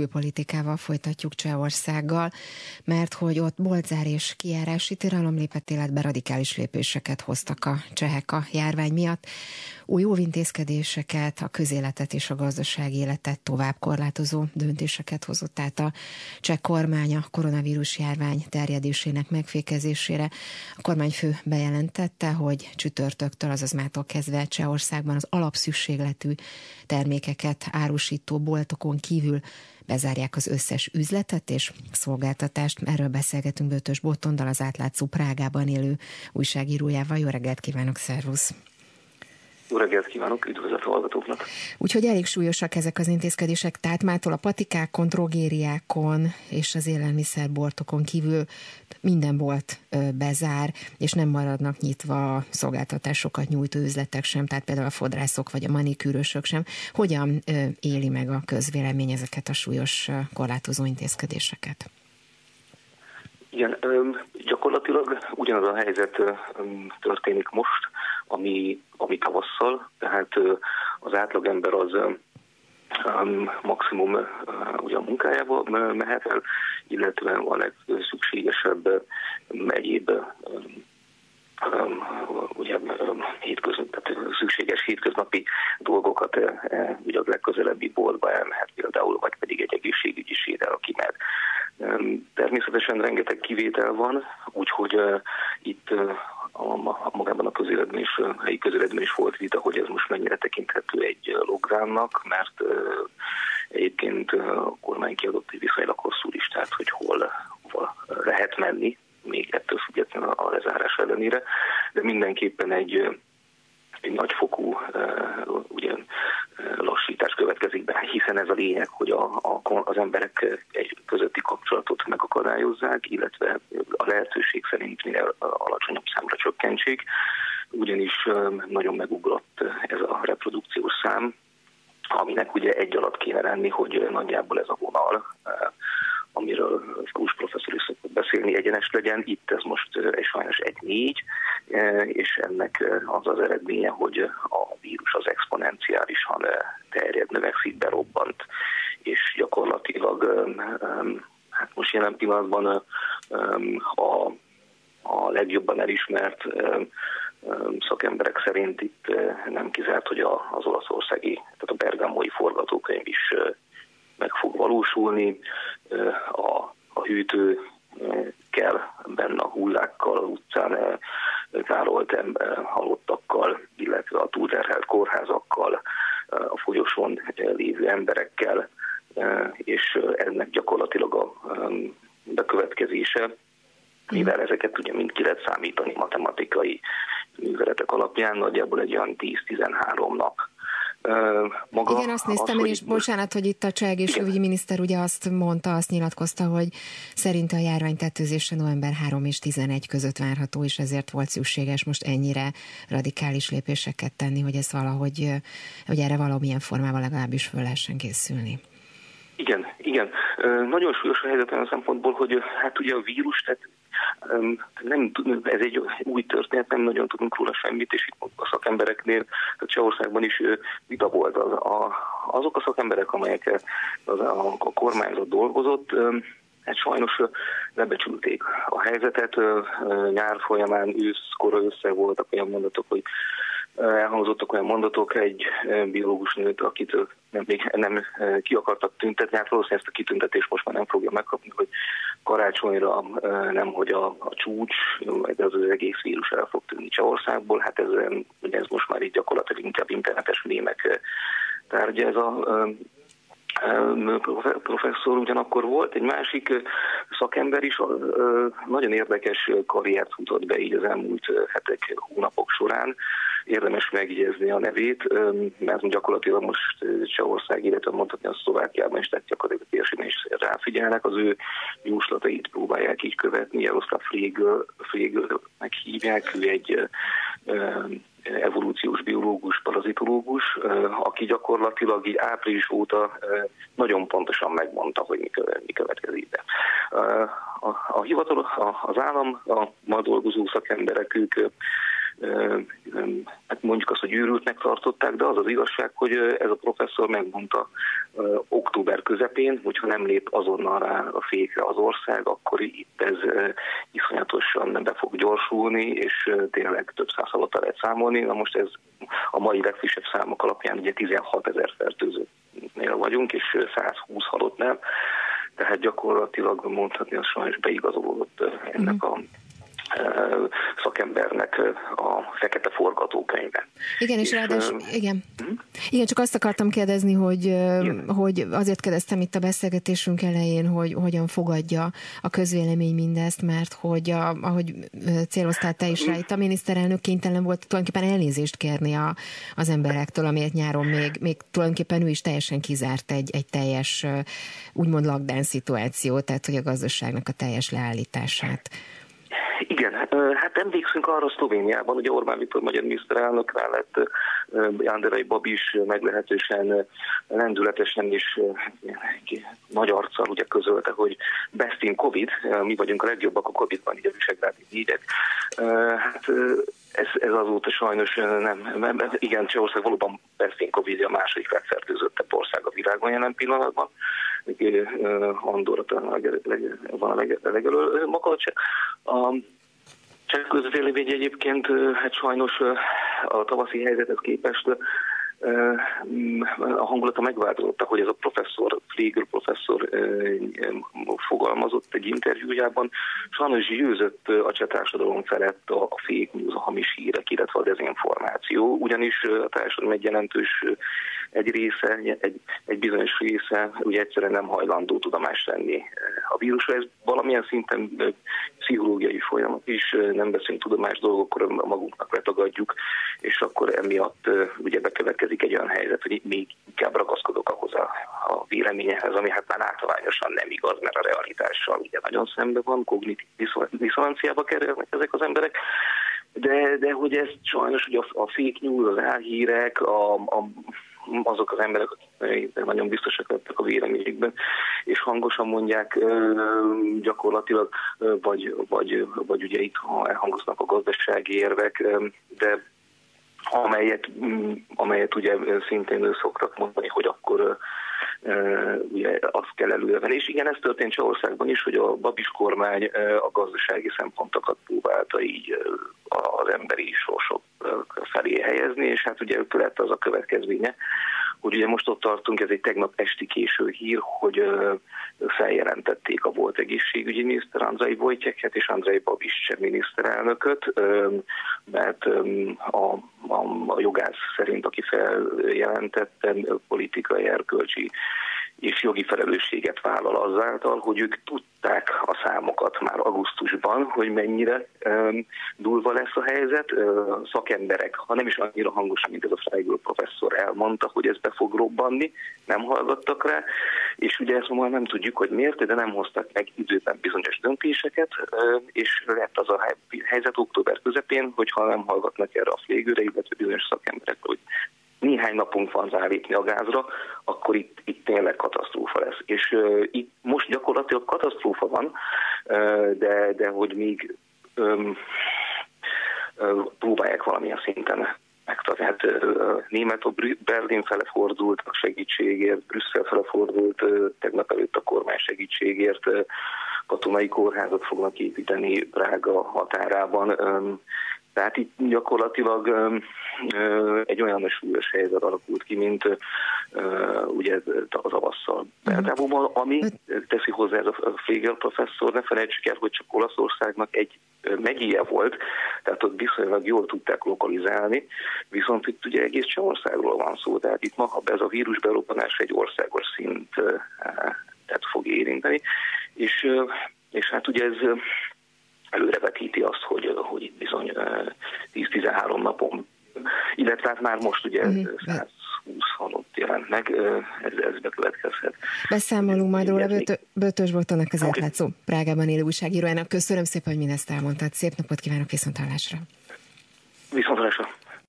külpolitikával folytatjuk Csehországgal, mert hogy ott boltzár és kiárási tilalom lépett életbe, radikális lépéseket hoztak a csehek a járvány miatt. Új óvintézkedéseket, a közéletet és a gazdasági életet tovább korlátozó döntéseket hozott át a cseh kormány a koronavírus járvány terjedésének megfékezésére. A kormányfő bejelentette, hogy csütörtöktől, azaz mától kezdve Csehországban az alapszükségletű termékeket árusító boltokon kívül bezárják az összes üzletet és szolgáltatást. Erről beszélgetünk Bötös Botondal, az átlátszó Prágában élő újságírójával. Jó reggelt kívánok, szervusz! Jó reggelt kívánok, üdvözlet a hallgatóknak! Úgyhogy elég súlyosak ezek az intézkedések, tehát mától a patikákon, drogériákon és az élelmiszerboltokon kívül minden bolt bezár, és nem maradnak nyitva a szolgáltatásokat nyújtó üzletek sem, tehát például a fodrászok vagy a manikűrösök sem. Hogyan éli meg a közvélemény ezeket a súlyos korlátozó intézkedéseket? Igen, gyakorlatilag ugyanaz a helyzet történik most, ami, ami tavasszal, tehát az átlagember az maximum ugye a munkájába mehet el, illetve a legszükségesebb egyéb ugye hétköz, tehát szükséges hétköznapi dolgokat ugye a legközelebbi boltba elmehet például, vagy pedig egy egészségügyi sétál, aki mehet. Természetesen rengeteg kivétel van, úgyhogy itt a, magában a közéletben is, a helyi közéletben is volt vita, hogy ez most mennyire tekinthető egy lockdownnak, mert egyébként a kormány kiadott egy viszonylag hosszú listát, hogy hol, hol lehet menni, még ettől függetlenül a lezárás ellenére, de mindenképpen egy egy nagyfokú ugye, lassítás következik be, hiszen ez a lényeg, hogy a, a, az emberek egy közötti kapcsolatot megakadályozzák, illetve a lehetőség szerint minél alacsonyabb számra csökkentsék, ugyanis nagyon megugrott ez a reprodukciós szám, aminek ugye egy alatt kéne lenni, hogy nagyjából ez a vonal amiről Kús professzor is szokott beszélni, egyenes legyen. Itt ez most egy sajnos egy négy, és ennek az az eredménye, hogy a vírus az exponenciálisan terjed, növekszik, berobbant, és gyakorlatilag hát most jelen pillanatban a, legjobban elismert szakemberek szerint itt nem kizárt, hogy az olaszországi, tehát a bergamói forgatókönyv is meg fog valósulni. A, a hűtő kell benne a hullákkal, az utcán tárolt halottakkal, illetve a túlterhelt kórházakkal, a folyosón lévő emberekkel, és ennek gyakorlatilag a bekövetkezése, mivel ezeket ugye mind ki lehet számítani matematikai műveletek alapján, nagyjából egy olyan 10-13 nap maga Igen, azt néztem az, én is, bocsánat, hogy itt a cseh egészségügyi miniszter ugye azt mondta, azt nyilatkozta, hogy szerint a járvány tetőzése november 3 és 11 között várható, és ezért volt szükséges most ennyire radikális lépéseket tenni, hogy ez valahogy, hogy erre valamilyen formában legalábbis föl lehessen készülni. Igen, igen. Nagyon súlyos a helyzet olyan szempontból, hogy hát ugye a vírus, tehát nem, ez egy új történet, nem nagyon tudunk róla semmit, és itt a szakembereknél, a Csehországban is vita volt. Az, a, azok a szakemberek, amelyek az, a, a kormányzat dolgozott, hát sajnos lebecsülték a helyzetet. Nyár folyamán őszkora össze voltak olyan mondatok, hogy elhangzottak olyan mondatok egy biológus nőt, akit nem, még nem ki akartak tüntetni, hát valószínűleg ezt a kitüntetést most már nem fogja megkapni, hogy karácsonyra nem, hogy a, a csúcs, vagy az, az egész vírus el fog tűnni Csehországból, hát ez, ez most már így gyakorlatilag inkább internetes mémek tárgya ez a professzor, ugyanakkor volt egy másik szakember is, nagyon érdekes karriert futott be így az elmúlt hetek, hónapok során. Érdemes megjegyezni a nevét, mert gyakorlatilag most Csehország, illetve mondhatni a Szlovákiában is, tehát gyakorlatilag térségben is ráfigyelnek, az ő jóslatait próbálják így követni. Jaroszláv Frégölnek hívják, ő egy evolúciós biológus, parazitológus, aki gyakorlatilag így április óta nagyon pontosan megmondta, hogy mi következik be. A, a hivatal, az állam, a ma dolgozó szakemberek, ők hát mondjuk azt, hogy őrültnek tartották, de az az igazság, hogy ez a professzor megmondta október közepén, hogyha nem lép azonnal rá a fékre az ország, akkor itt ez iszonyatosan be fog gyorsulni, és tényleg több száz halottal lehet számolni. Na most ez a mai legfrissebb számok alapján ugye 16 ezer fertőzőnél vagyunk, és 120 halottnál, tehát gyakorlatilag mondhatni, hogy sajnos beigazolódott ennek a szakembernek a fekete forgatókönyve. Igen, és, és ráadásul, igen. Uh-huh. Igen, csak azt akartam kérdezni, hogy, igen. hogy azért kérdeztem itt a beszélgetésünk elején, hogy hogyan fogadja a közvélemény mindezt, mert hogy a, ahogy céloztál te is rá, itt a miniszterelnök kénytelen volt tulajdonképpen elnézést kérni a, az emberektől, amiért nyáron még, még tulajdonképpen ő is teljesen kizárt egy, egy teljes, úgymond lockdown szituációt, tehát hogy a gazdaságnak a teljes leállítását. Igen, hát emlékszünk arra Szlovéniában, hogy Orbán Viktor magyar miniszterelnök lett Janderai Babis meglehetősen lendületesen és nagy arccal ugye közölte, hogy best in Covid, mi vagyunk a legjobbak a Covid-ban, így a visegrádi négyek. Hát ez, ez azóta sajnos nem, igen, Csehország valóban best in Covid a második legfertőzöttebb ország a világon jelen pillanatban. Andorra van a legelő maga a csak közvélemény egyébként, hát sajnos a tavaszi helyzethez képest a hangulata megváltozott, hogy ez a professzor, Flegel professzor fogalmazott egy interjújában, sajnos győzött a cseh társadalom felett a fake news, a hamis hírek, illetve a dezinformáció, ugyanis a társadalom egy jelentős egy része, egy, egy bizonyos része ugye egyszerűen nem hajlandó tudomást venni a vírusra. Ez valamilyen szinten pszichológiai folyamat is, nem beszélünk tudomás dolgokról, magunknak letagadjuk, és akkor emiatt ugye bekövetkezik egy olyan helyzet, hogy még inkább ragaszkodok ahhoz a, a véleményehez, ami hát már általányosan nem igaz, mert a realitással ugye nagyon szembe van, kognitív diszonanciába kerülnek ezek az emberek, de, de hogy ez sajnos, hogy a, a fake news, az álhírek, a, a azok az emberek, akik nagyon biztosak lettek a véleményükben, és hangosan mondják gyakorlatilag, vagy, vagy, vagy ugye itt elhangoznak a gazdasági érvek, de amelyet, amelyet ugye szintén szoktak mondani, hogy akkor ugye azt kell elővenni. És igen, ez történt Csehországban is, hogy a Babis kormány a gazdasági szempontokat próbálta így az emberi sorsok felé helyezni, és hát ugye lett az a következménye, hogy ugye most ott tartunk, ez egy tegnap esti késő hír, hogy feljelentették a volt egészségügyi miniszter Andrei Wojciechet és Andrei Babis miniszterelnököt, mert a, a, a jogász szerint, aki feljelentette, politikai erkölcsi és jogi felelősséget vállal azáltal, hogy ők tudták a számokat már augusztusban, hogy mennyire um, durva lesz a helyzet. Uh, szakemberek, ha nem is annyira hangosan, mint ez a Feigl professzor elmondta, hogy ez be fog robbanni, nem hallgattak rá, és ugye ezt ma nem tudjuk, hogy miért, de nem hoztak meg időben bizonyos döntéseket, uh, és lett az a helyzet október közepén, hogyha nem hallgatnak erre a flégőre, illetve bizonyos szakemberek, hogy néhány napunk van rálépni a gázra, akkor itt, itt tényleg katasztrófa lesz. És uh, itt most gyakorlatilag katasztrófa van, uh, de, de hogy még um, uh, próbálják valamilyen szinten megtartani. Hát uh, Német a Berlin fele fordult a segítségért, Brüsszel fele fordult uh, tegnap előtt a kormány segítségért, uh, katonai kórházat fognak építeni Prága határában. Um, tehát itt gyakorlatilag egy olyan súlyos helyzet alakult ki, mint ugye az avasszal Belgávóban, mhm. ami teszi hozzá ez a Flegel professzor, ne felejtsük el, hogy csak Olaszországnak egy megije volt, tehát ott viszonylag jól tudták lokalizálni, viszont itt ugye egész Csehországról van szó, tehát itt ma ez a vírus berobbanás egy országos szint tehát fog érinteni, és, és hát ugye ez előrevetíti azt, hogy, hogy itt bizony 10-13 napon, illetve hát már most ugye mm. 120 halott jelent meg, ez, ez bekövetkezhet. Beszámolunk majd róla Bötös Botonak az átlátszó Prágában élő újságírójának. Köszönöm szépen, hogy mindezt elmondtad. Szép napot kívánok, viszontlátásra! Viszontlátásra!